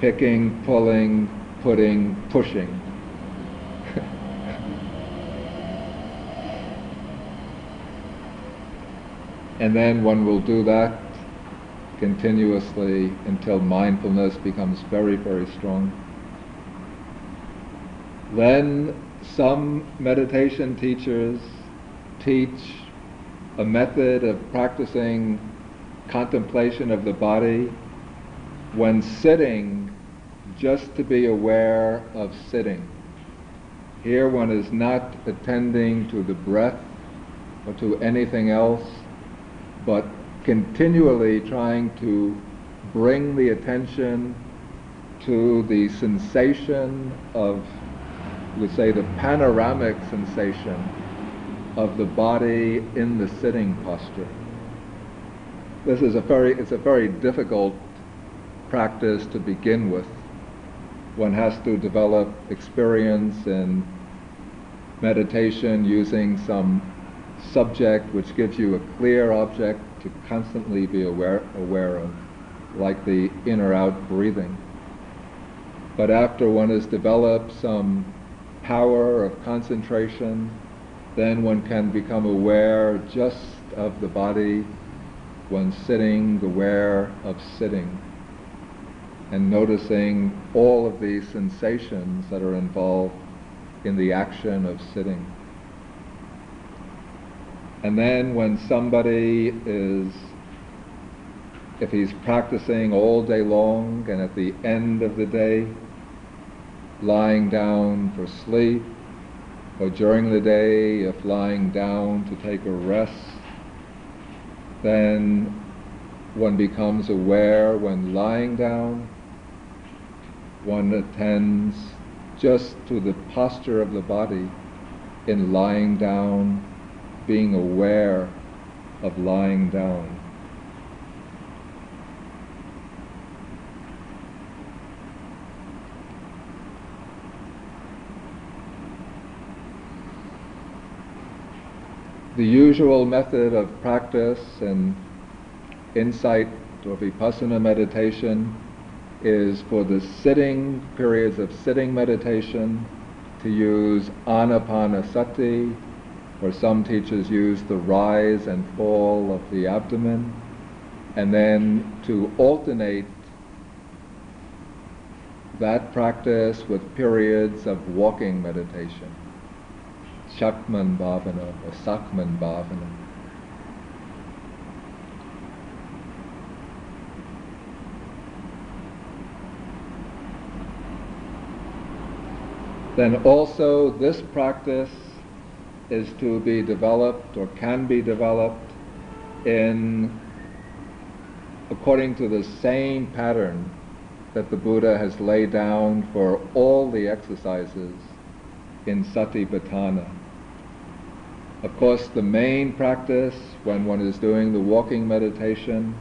picking, pulling, putting, pushing. And then one will do that continuously until mindfulness becomes very, very strong. Then some meditation teachers teach a method of practicing contemplation of the body when sitting just to be aware of sitting. Here one is not attending to the breath or to anything else, but continually trying to bring the attention to the sensation of, we say, the panoramic sensation of the body in the sitting posture. This is a very, it's a very difficult practice to begin with. One has to develop experience in meditation using some subject which gives you a clear object to constantly be aware, aware of, like the in or out breathing. But after one has developed some power of concentration, then one can become aware just of the body when sitting, aware of sitting, and noticing all of these sensations that are involved in the action of sitting. And then when somebody is, if he's practicing all day long and at the end of the day, lying down for sleep, or during the day, if lying down to take a rest, then one becomes aware when lying down, one attends just to the posture of the body in lying down, being aware of lying down. the usual method of practice and insight or vipassana meditation is for the sitting periods of sitting meditation to use anapanasati, or some teachers use the rise and fall of the abdomen, and then to alternate that practice with periods of walking meditation. Shakman Bhavana or Sakman Bhavana. Then also this practice is to be developed or can be developed in according to the same pattern that the Buddha has laid down for all the exercises in Satipatthana. Of course, the main practice when one is doing the walking meditation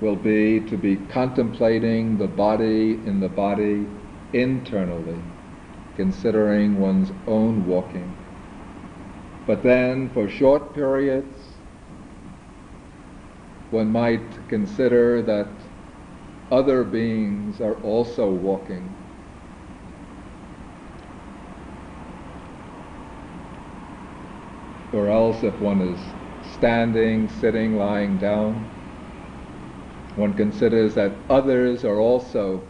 will be to be contemplating the body in the body internally, considering one's own walking. But then, for short periods, one might consider that other beings are also walking or else if one is standing, sitting, lying down, one considers that others are also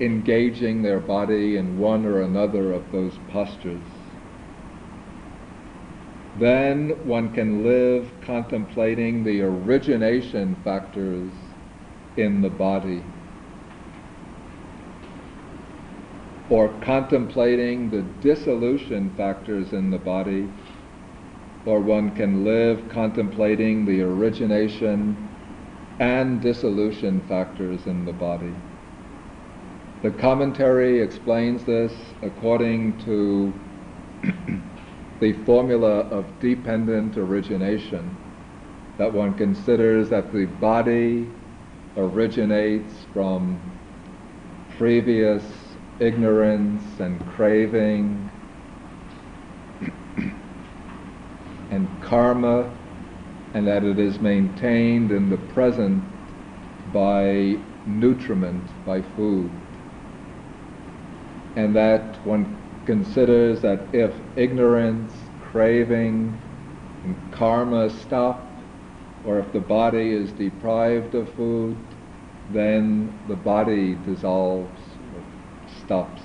engaging their body in one or another of those postures. Then one can live contemplating the origination factors in the body. or contemplating the dissolution factors in the body, or one can live contemplating the origination and dissolution factors in the body. The commentary explains this according to the formula of dependent origination, that one considers that the body originates from previous ignorance and craving and karma, and that it is maintained in the present by nutriment, by food. And that one considers that if ignorance, craving, and karma stop, or if the body is deprived of food, then the body dissolves stops.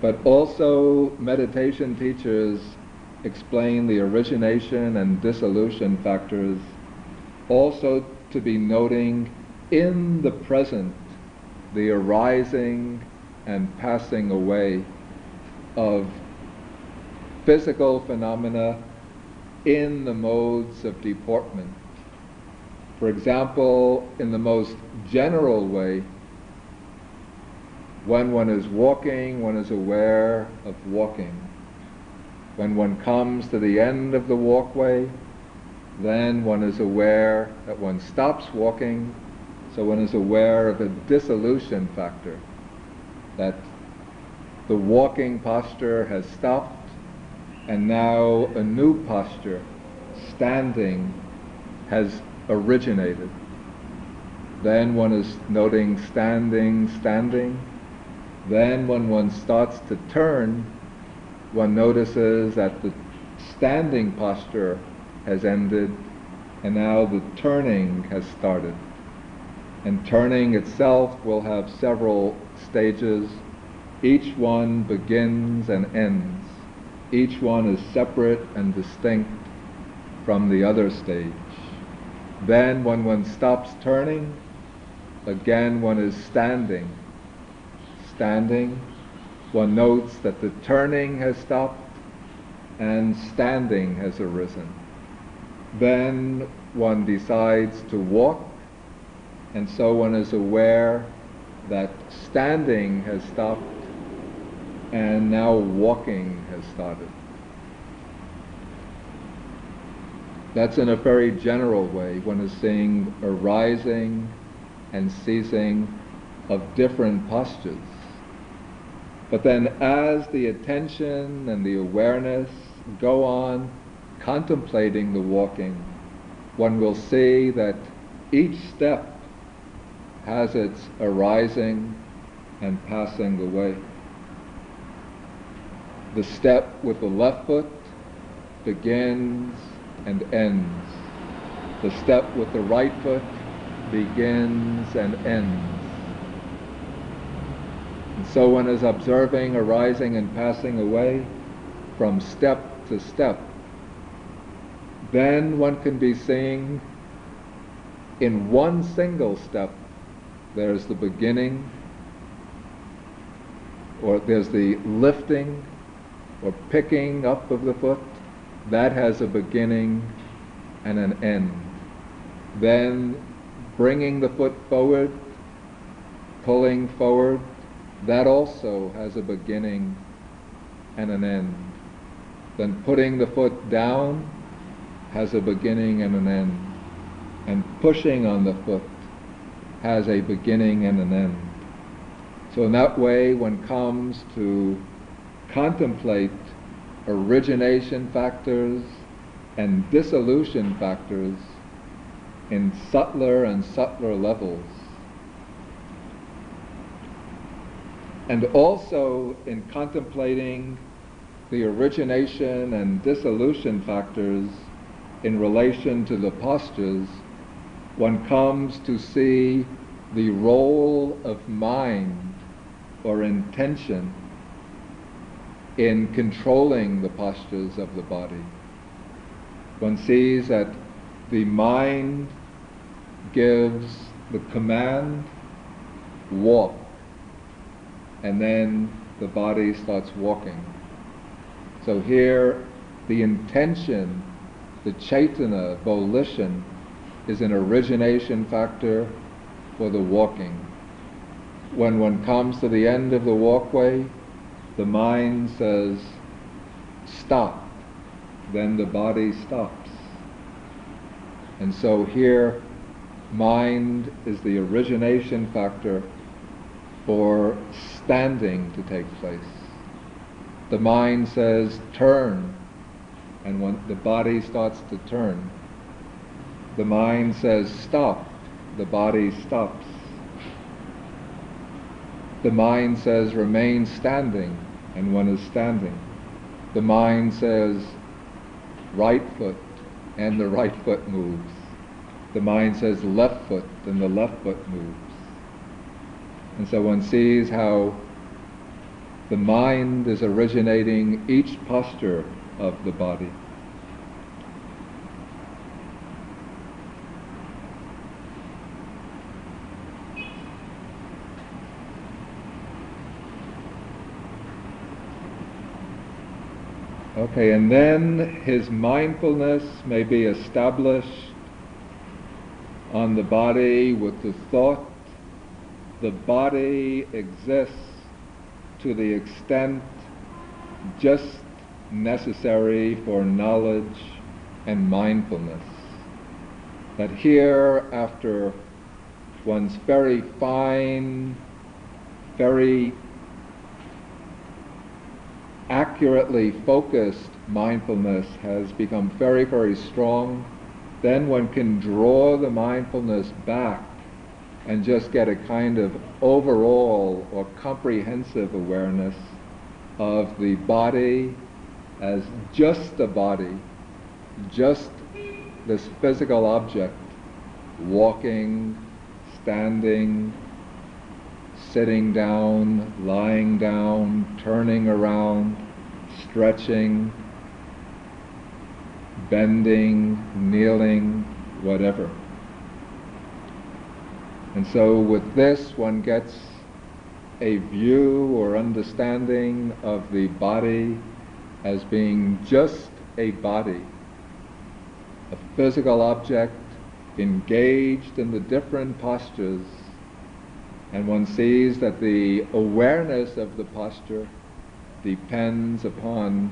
But also, meditation teachers explain the origination and dissolution factors also to be noting in the present the arising and passing away of physical phenomena in the modes of deportment. For example, in the most general way, when one is walking, one is aware of walking. When one comes to the end of the walkway, then one is aware that one stops walking, so one is aware of a dissolution factor, that the walking posture has stopped, and now a new posture, standing, has originated. Then one is noting standing, standing, then when one starts to turn, one notices that the standing posture has ended and now the turning has started. And turning itself will have several stages. Each one begins and ends. Each one is separate and distinct from the other stage. Then when one stops turning, again one is standing standing, one notes that the turning has stopped and standing has arisen. Then one decides to walk, and so one is aware that standing has stopped and now walking has started. That's in a very general way. One is seeing arising and ceasing of different postures. But then as the attention and the awareness go on contemplating the walking, one will see that each step has its arising and passing away. The step with the left foot begins and ends. The step with the right foot begins and ends. And so one is observing arising and passing away from step to step. Then one can be seeing in one single step there's the beginning, or there's the lifting or picking up of the foot. That has a beginning and an end. Then bringing the foot forward, pulling forward, that also has a beginning and an end. Then putting the foot down has a beginning and an end. And pushing on the foot has a beginning and an end. So in that way, one comes to contemplate origination factors and dissolution factors in subtler and subtler levels. and also in contemplating the origination and dissolution factors in relation to the postures, one comes to see the role of mind or intention in controlling the postures of the body. One sees that the mind gives the command, walk, and then the body starts walking. So here, the intention, the cetana, volition, is an origination factor for the walking. When one comes to the end of the walkway, the mind says, stop. Then the body stops. And so here, mind is the origination factor for standing to take place. The mind says, turn, and when the body starts to turn, the mind says, stop, the body stops. The mind says, remain standing, and one is standing. The mind says, right foot, and the right foot moves. The mind says left foot, and the left foot moves. And so one sees how the mind is originating each posture of the body. Okay, and then his mindfulness may be established on the body with the thought the body exists to the extent just necessary for knowledge and mindfulness. That here, after one's very fine, very accurately focused mindfulness has become very, very strong, then one can draw the mindfulness back and just get a kind of overall or comprehensive awareness of the body as just a body, just this physical object, walking, standing, sitting down, lying down, turning around, stretching, bending, kneeling, whatever. And so with this one gets a view or understanding of the body as being just a body, a physical object engaged in the different postures and one sees that the awareness of the posture depends upon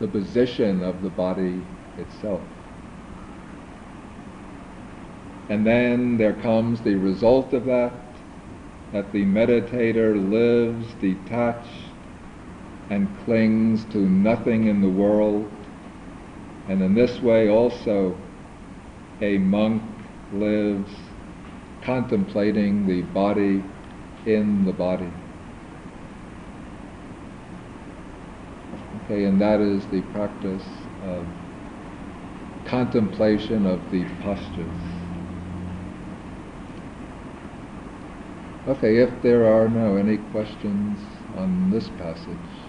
the position of the body itself. And then there comes the result of that, that the meditator lives detached and clings to nothing in the world. And in this way also a monk lives contemplating the body in the body. Okay, and that is the practice of contemplation of the postures. Okay, if there are no any questions on this passage.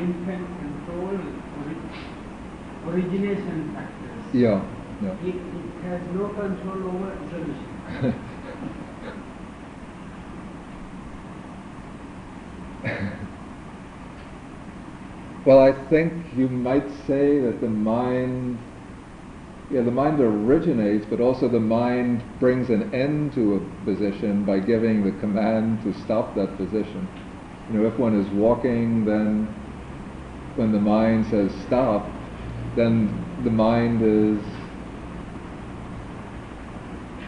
mind can control ori- origination factors. Yeah, yeah. It, it has no control over resolution. well, I think you might say that the mind, yeah, the mind originates, but also the mind brings an end to a position by giving the command to stop that position. You know, if one is walking, then when the mind says stop, then the mind is,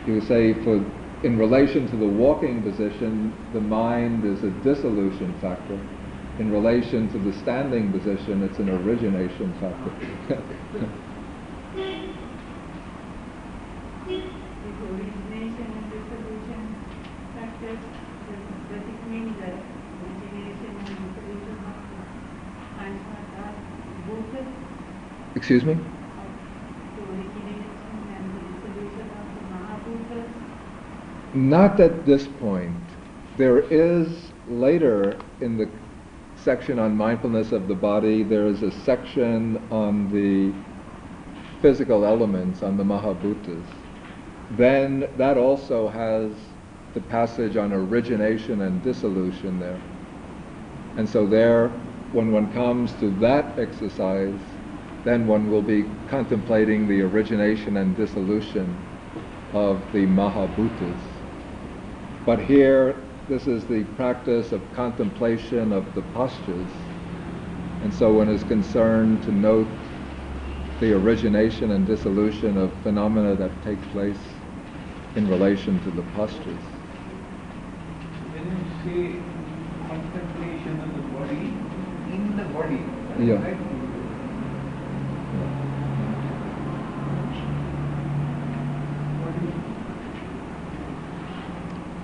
you would say, for in relation to the walking position, the mind is a dissolution factor. In relation to the standing position, it's an origination factor. Excuse origination and dissolution factors, does does it mean that origination and dissolution of the Panchmata are bhutas? Excuse me? Or The origination and the dissolution of the Mahabhutas? Not at this point. There is later in the section on mindfulness of the body, there is a section on the physical elements, on the Mahabhutas. Then that also has the passage on origination and dissolution there. And so there, when one comes to that exercise, then one will be contemplating the origination and dissolution of the Mahabhutas. But here, this is the practice of contemplation of the postures. And so one is concerned to note the origination and dissolution of phenomena that take place in relation to the postures. When you say contemplation of the body, in the body, Yeah. right?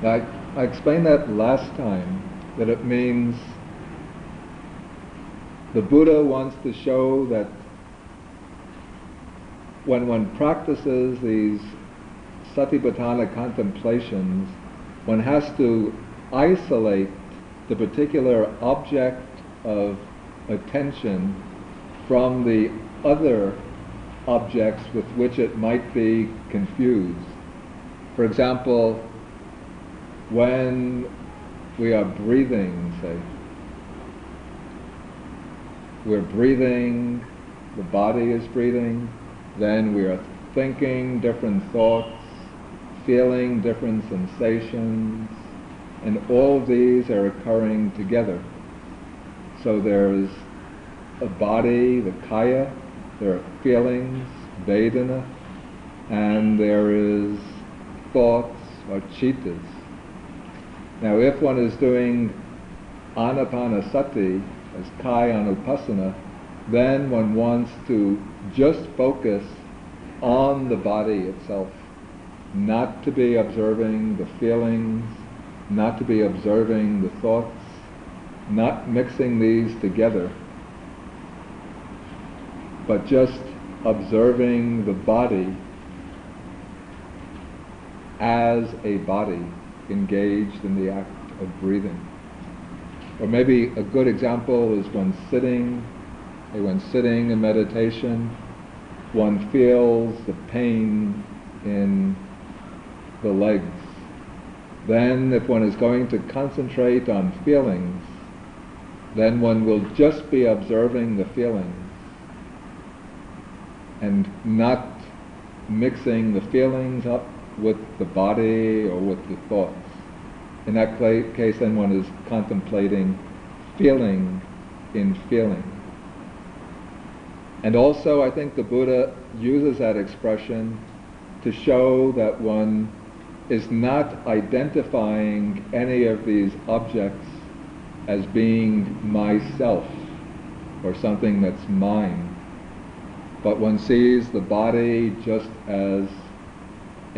I, I explained that last time, that it means the Buddha wants to show that when one practices these satipatthana contemplations, one has to isolate the particular object of attention from the other objects with which it might be confused. For example, when we are breathing, say, we're breathing, the body is breathing, then we are thinking different thoughts, feeling different sensations, and all of these are occurring together. So there's a body, the kaya, there are feelings, vedana, and there is thoughts or chittas. Now if one is doing anapanasati as kaya anupassana, then one wants to just focus on the body itself, not to be observing the feelings, not to be observing the thoughts, not mixing these together, but just observing the body as a body engaged in the act of breathing. Or maybe a good example is when sitting, eh, when sitting in meditation, one feels the pain in the legs. Then if one is going to concentrate on feelings, then one will just be observing the feelings and not mixing the feelings up with the body or with the thoughts. In that case, then one is contemplating feeling in feeling. And also, I think the Buddha uses that expression to show that one is not identifying any of these objects as being myself or something that's mine, but one sees the body just as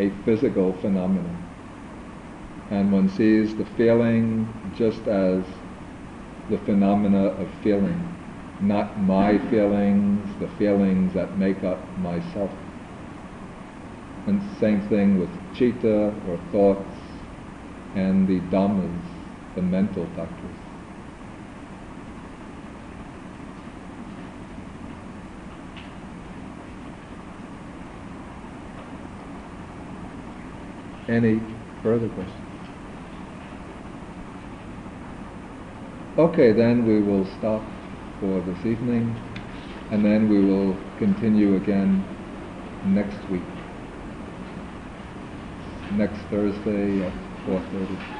a physical phenomenon. And one sees the feeling just as the phenomena of feeling, not my feelings, the feelings that make up myself. And same thing with chitta or thoughts and the dhammas, the mental factors. Any further questions? Okay, then we will stop for this evening and then we will continue again next week. Next Thursday at 4.30.